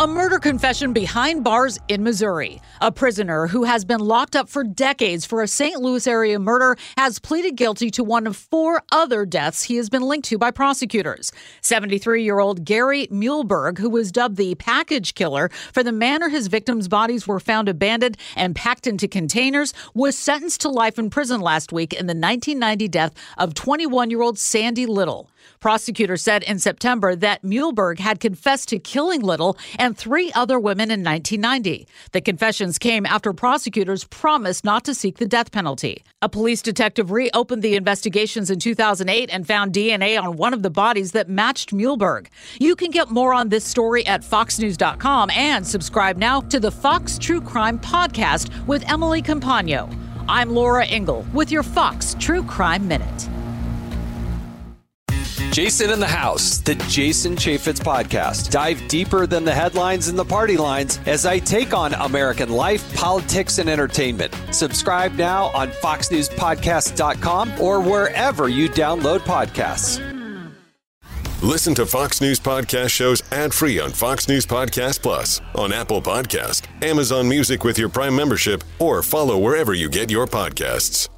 A murder confession behind bars in Missouri. A prisoner who has been locked up for decades for a St. Louis area murder has pleaded guilty to one of four other deaths he has been linked to by prosecutors. 73 year old Gary Muehlberg, who was dubbed the package killer for the manner his victims' bodies were found abandoned and packed into containers, was sentenced to life in prison last week in the 1990 death of 21 year old Sandy Little. Prosecutors said in September that Muehlberg had confessed to killing Little and three other women in 1990. The confessions came after prosecutors promised not to seek the death penalty. A police detective reopened the investigations in 2008 and found DNA on one of the bodies that matched Muehlberg. You can get more on this story at foxnews.com and subscribe now to the Fox True Crime podcast with Emily Compagno. I'm Laura Ingle with your Fox True Crime Minute. Jason in the House, the Jason Chaffetz podcast. Dive deeper than the headlines and the party lines as I take on American life, politics, and entertainment. Subscribe now on FoxNewsPodcast.com or wherever you download podcasts. Listen to Fox News Podcast shows ad free on Fox News Podcast Plus, on Apple Podcast, Amazon Music with your Prime membership, or follow wherever you get your podcasts.